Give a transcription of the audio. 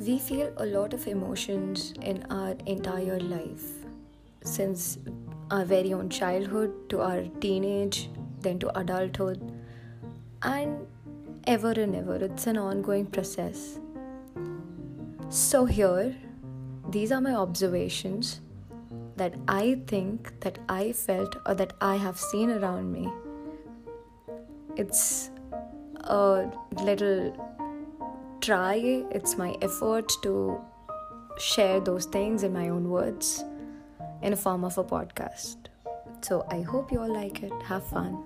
We feel a lot of emotions in our entire life, since our very own childhood to our teenage, then to adulthood, and ever and ever. It's an ongoing process. So, here, these are my observations that I think, that I felt, or that I have seen around me. It's a little try, it's my effort to share those things in my own words in a form of a podcast. So I hope you all like it. Have fun.